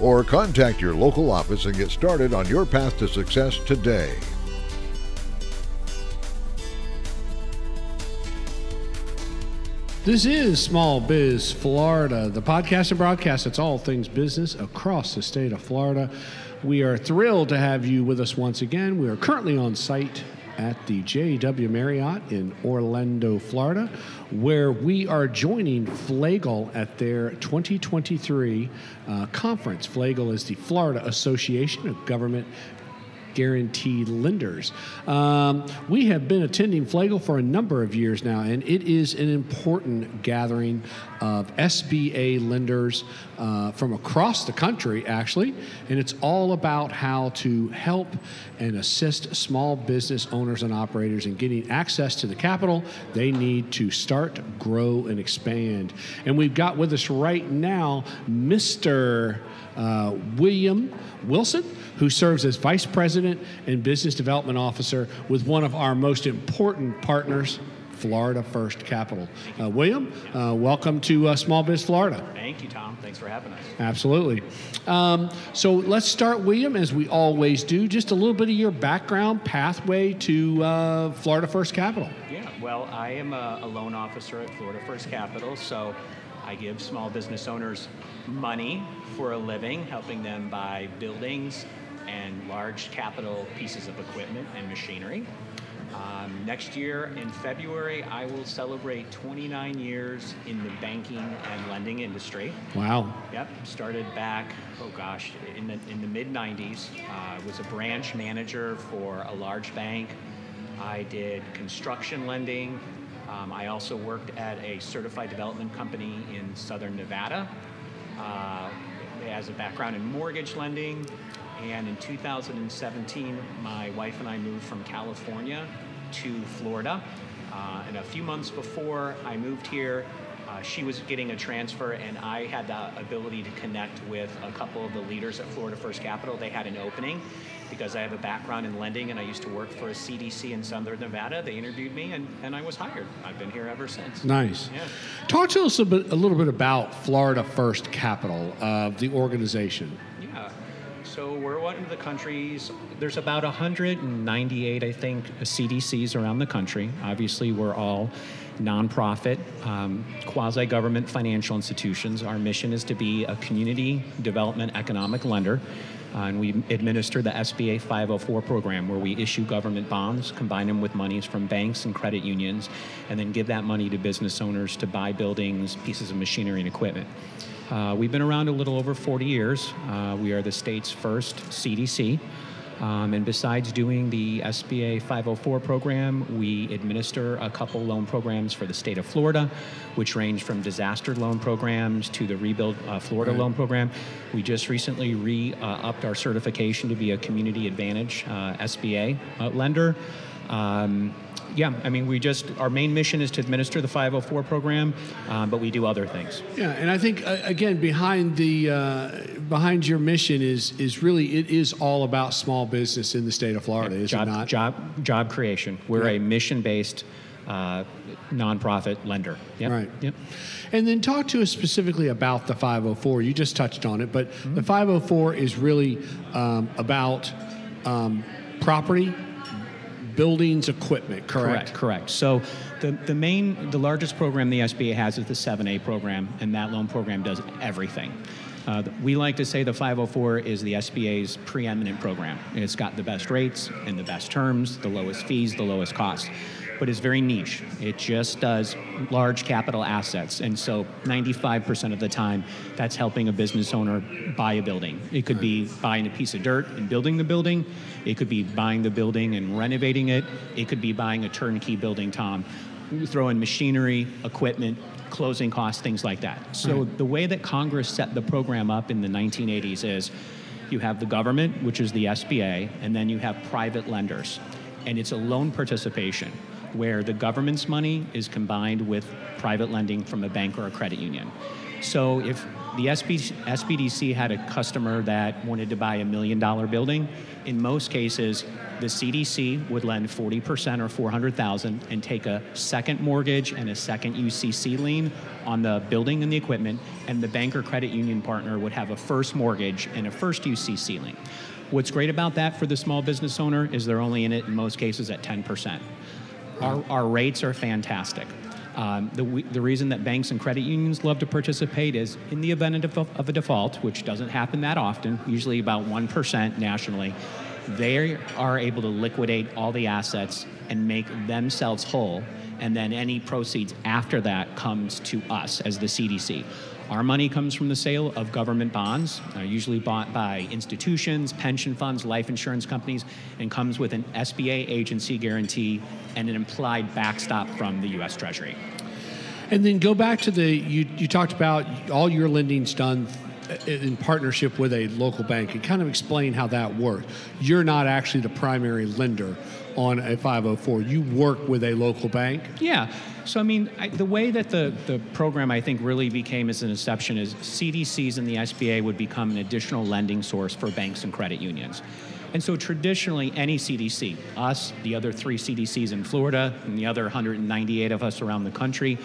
or contact your local office and get started on your path to success today. This is Small Biz Florida, the podcast and broadcast that's all things business across the state of Florida. We are thrilled to have you with us once again. We are currently on site at the JW Marriott in Orlando, Florida, where we are joining FLAGGL at their 2023 uh, conference. FLAGGL is the Florida Association of Government guaranteed lenders. Um, we have been attending FLAGGL for a number of years now, and it is an important gathering of SBA lenders uh, from across the country, actually, and it's all about how to help and assist small business owners and operators in getting access to the capital they need to start, grow, and expand. And we've got with us right now Mr. Uh, William Wilson who serves as Vice President and Business Development Officer with one of our most important partners, Florida First Capital. Uh, William, uh, welcome to uh, Small Biz Florida. Thank you, Tom. Thanks for having us. Absolutely. Um, so let's start, William, as we always do, just a little bit of your background pathway to uh, Florida First Capital. Yeah, well, I am a, a loan officer at Florida First Capital, so I give small business owners money for a living, helping them buy buildings, and large capital pieces of equipment and machinery. Um, next year in February, I will celebrate 29 years in the banking and lending industry. Wow. Yep. Started back, oh gosh, in the, in the mid 90s. Uh, was a branch manager for a large bank. I did construction lending. Um, I also worked at a certified development company in southern Nevada. Uh, has a background in mortgage lending, and in 2017, my wife and I moved from California to Florida. Uh, and a few months before I moved here, uh, she was getting a transfer, and I had the ability to connect with a couple of the leaders at Florida First Capital. They had an opening because I have a background in lending and I used to work for a CDC in Southern Nevada. They interviewed me, and, and I was hired. I've been here ever since. Nice. Yeah. Talk to us a, bit, a little bit about Florida First Capital, uh, the organization. So we're one of the countries. There's about 198, I think, CDCs around the country. Obviously, we're all nonprofit, um, quasi government financial institutions. Our mission is to be a community development economic lender. Uh, and we administer the SBA 504 program where we issue government bonds, combine them with monies from banks and credit unions, and then give that money to business owners to buy buildings, pieces of machinery, and equipment. Uh, we've been around a little over 40 years. Uh, we are the state's first CDC. Um, and besides doing the SBA 504 program, we administer a couple loan programs for the state of Florida, which range from disaster loan programs to the Rebuild uh, Florida right. loan program. We just recently re uh, upped our certification to be a Community Advantage uh, SBA uh, lender. Um, yeah, I mean, we just, our main mission is to administer the 504 program, um, but we do other things. Yeah, and I think, uh, again, behind the, uh, behind your mission is, is really, it is all about small business in the state of Florida, yeah, is job, it not? Job, job creation. We're yeah. a mission-based uh, nonprofit lender. Yep. Right. Yep. And then talk to us specifically about the 504. You just touched on it, but mm-hmm. the 504 is really um, about um, property buildings equipment, correct? Correct, correct. So the, the main, the largest program the SBA has is the 7A program, and that loan program does everything. Uh, we like to say the 504 is the SBA's preeminent program. It's got the best rates and the best terms, the lowest fees, the lowest costs but it's very niche. It just does large capital assets. And so 95% of the time, that's helping a business owner buy a building. It could be buying a piece of dirt and building the building, it could be buying the building and renovating it, it could be buying a turnkey building, Tom. Throw in machinery, equipment, closing costs, things like that. So the way that Congress set the program up in the 1980s is You have the government, which is the SBA, and then you have private lenders. And it's a loan participation where the government's money is combined with private lending from a bank or a credit union. So if the SB, SBDC had a customer that wanted to buy a million dollar building, in most cases, the CDC would lend 40% or 400,000 and take a second mortgage and a second UCC lien on the building and the equipment, and the bank or credit union partner would have a first mortgage and a first UCC lien. What's great about that for the small business owner is they're only in it in most cases at 10%. Our, our rates are fantastic. Um, the, the reason that banks and credit unions love to participate is in the event of, a default, which doesn't happen that often, usually about 1% nationally, they are able to liquidate all the assets and make themselves whole. And then any proceeds after that comes to us as the CDC. Our money comes from the sale of government bonds, uh, usually bought by institutions, pension funds, life insurance companies, and comes with an SBA agency guarantee and an implied backstop from the U.S. Treasury. And then go back to the you, you talked about all your lending's done in partnership with a local bank and kind of explain how that works. You're not actually the primary lender on a 504. You work with a local bank. Yeah. So I mean, I, the way that the the program I think really became as an exception is CDCs and the SBA would become an additional lending source for banks and credit unions. And so traditionally, any CDC, us, the other three CDCs in Florida, and the other 198 of us around the country,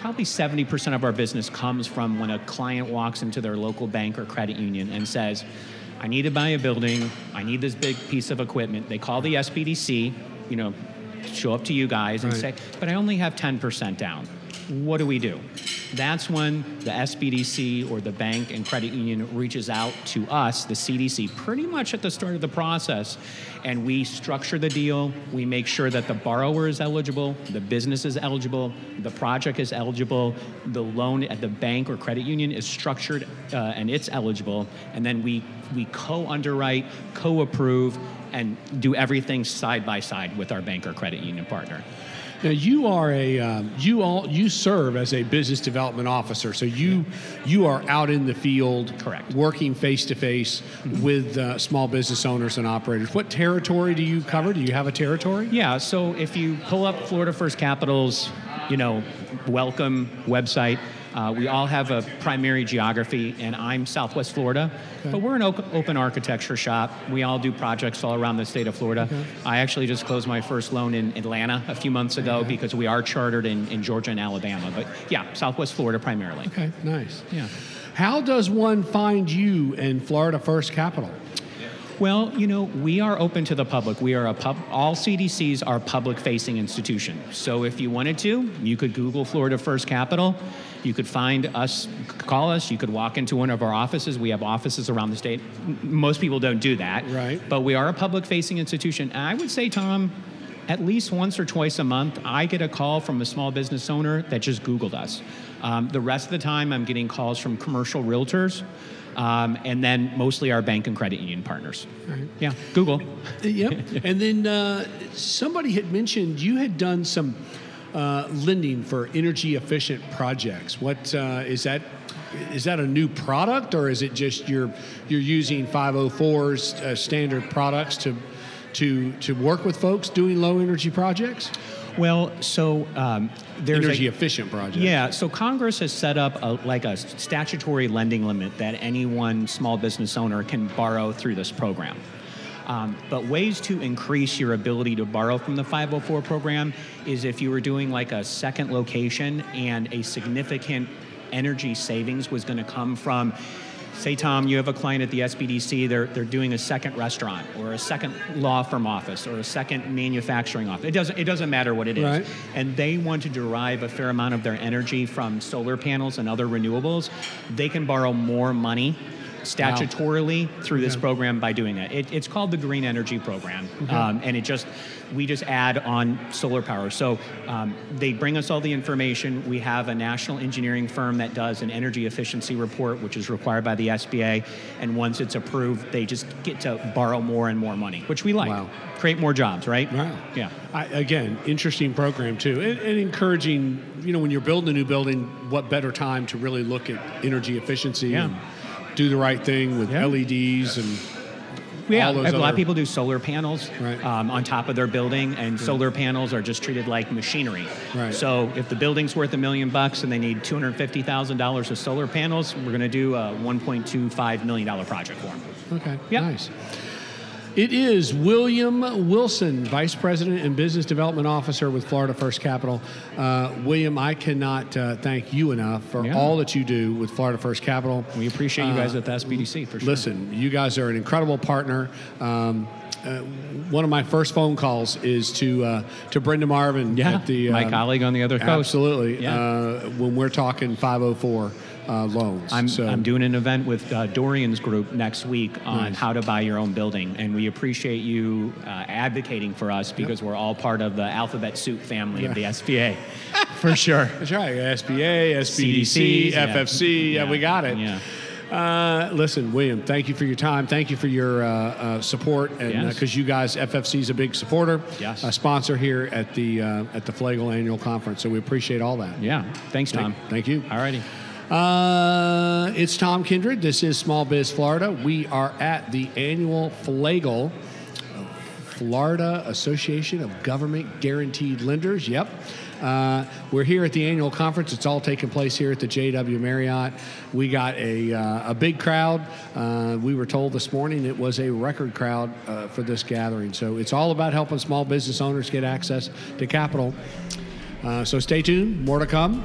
probably 70% of our business comes from when a client walks into their local bank or credit union and says, I need to buy a building, I need this big piece of equipment. They call the SBDC, you know, show up to you guys and right. say, but I only have 10% down. What do we do? That's when the SBDC or the bank and credit union reaches out to us, the CDC, pretty much at the start of the process. And we structure the deal. We make sure that the borrower is eligible, the business is eligible, the project is eligible, the loan at the bank or credit union is structured uh, and it's eligible. And then we, we co underwrite, co approve, and do everything side by side with our bank or credit union partner. Now you are a um, you all you serve as a business development officer, so you you are out in the field, correct, working face to face with uh, small business owners and operators. What territory do you cover? Do you have a territory? Yeah. So if you pull up Florida First Capital's, you know, welcome website uh, we all have a primary geography, and I'm Southwest Florida, okay. but we're an open architecture shop. We all do projects all around the state of Florida. Okay. I actually just closed my first loan in Atlanta a few months ago okay. because we are chartered in, in Georgia and Alabama. But yeah, Southwest Florida primarily. Okay, nice. Yeah. How does one find you in Florida First Capital? Well, you know, we are open to the public. We are a pub. All CDCs are public-facing institutions. So if you wanted to, you could Google Florida First Capital. You could find us, call us. You could walk into one of our offices. We have offices around the state. Most people don't do that. Right. But we are a public-facing institution. And I would say, Tom, at least once or twice a month, I get a call from a small business owner that just Googled us. Um, the rest of the time, I'm getting calls from commercial realtors um, and then mostly our bank and credit union partners. Right. Yeah, Google. Yep. and then uh, somebody had mentioned you had done some uh, lending for energy efficient projects. What uh, is that? Is that a new product, or is it just you're you're using 504's uh, standard products to to to work with folks doing low energy projects? Well, so um, there's energy a, efficient project. Yeah, so Congress has set up a, like a statutory lending limit that any one small business owner can borrow through this program. Um, but ways to increase your ability to borrow from the 504 program is if you were doing like a second location and a significant energy savings was going to come from say tom you have a client at the sbdc they're, they're doing a second restaurant or a second law firm office or a second manufacturing office. It doesn't, it doesn't matter what it is. Right. and they want to derive a fair amount of their energy from solar panels and other renewables. They can borrow more money statutorily wow. through this program by doing that. It, it's called the Green Energy Program, um, and it just we just add on solar power. So um, they bring us all the information. We have a national engineering firm that does an energy efficiency report, which is required by the SBA, and once it's approved, they just get to borrow more and more money, which we like. Wow. Create more jobs, right? Wow. Yeah. I, again, interesting program too, and, and encouraging. You know, when you're building a new building, what better time to really look at energy efficiency? Yeah. And, do the right thing with Yeah. LEDs and Yeah, all those a lot other- of people do solar panels Right. um, on top of their building, and solar panels are just treated like machinery. Right. So if the building's worth a million bucks and they need two hundred fifty thousand dollars of solar panels, we're going to do a one point two five million dollar project for them. Okay, Yep. nice. It is William Wilson, Vice President and Business Development Officer with Florida First Capital. Uh, William, I cannot uh, thank you enough for Yeah. all that you do with Florida First Capital. We appreciate you guys at the SBDC for sure. Listen, you guys are an incredible partner. Um, uh, one of my first phone calls is to uh, to Brenda Marvin Yeah, at the my um, colleague on the other coast. Absolutely. Yeah. Uh, when we're talking 504 uh, loans. I'm, So- I'm doing an event with uh, Dorian's group next week on Nice. how to buy your own building, and we appreciate you uh, advocating for us because we're all part of the alphabet soup family of the SBA, for sure. That's right. SBA, SBDC, CDCs. FFC. Yeah, Yeah, we got it. yeah. Uh, listen, William, thank you for your time. Thank you for your uh, uh, support, and Yes. because you guys, FFC is a big supporter, Yes. a sponsor here at the uh, at the FLAGGL Annual Conference. So we appreciate all that. Yeah, thanks, Tom. Thank, thank you. All righty. Uh, it's Tom Kindred. This is Small Biz Florida. We are at the annual FLAGGL, Florida Association of Government Guaranteed Lenders. Yep. Uh, we're here at the annual conference. It's all taking place here at the JW Marriott. We got a, uh, a big crowd. Uh, we were told this morning it was a record crowd uh, for this gathering. So it's all about helping small business owners get access to capital. Uh, so stay tuned. More to come.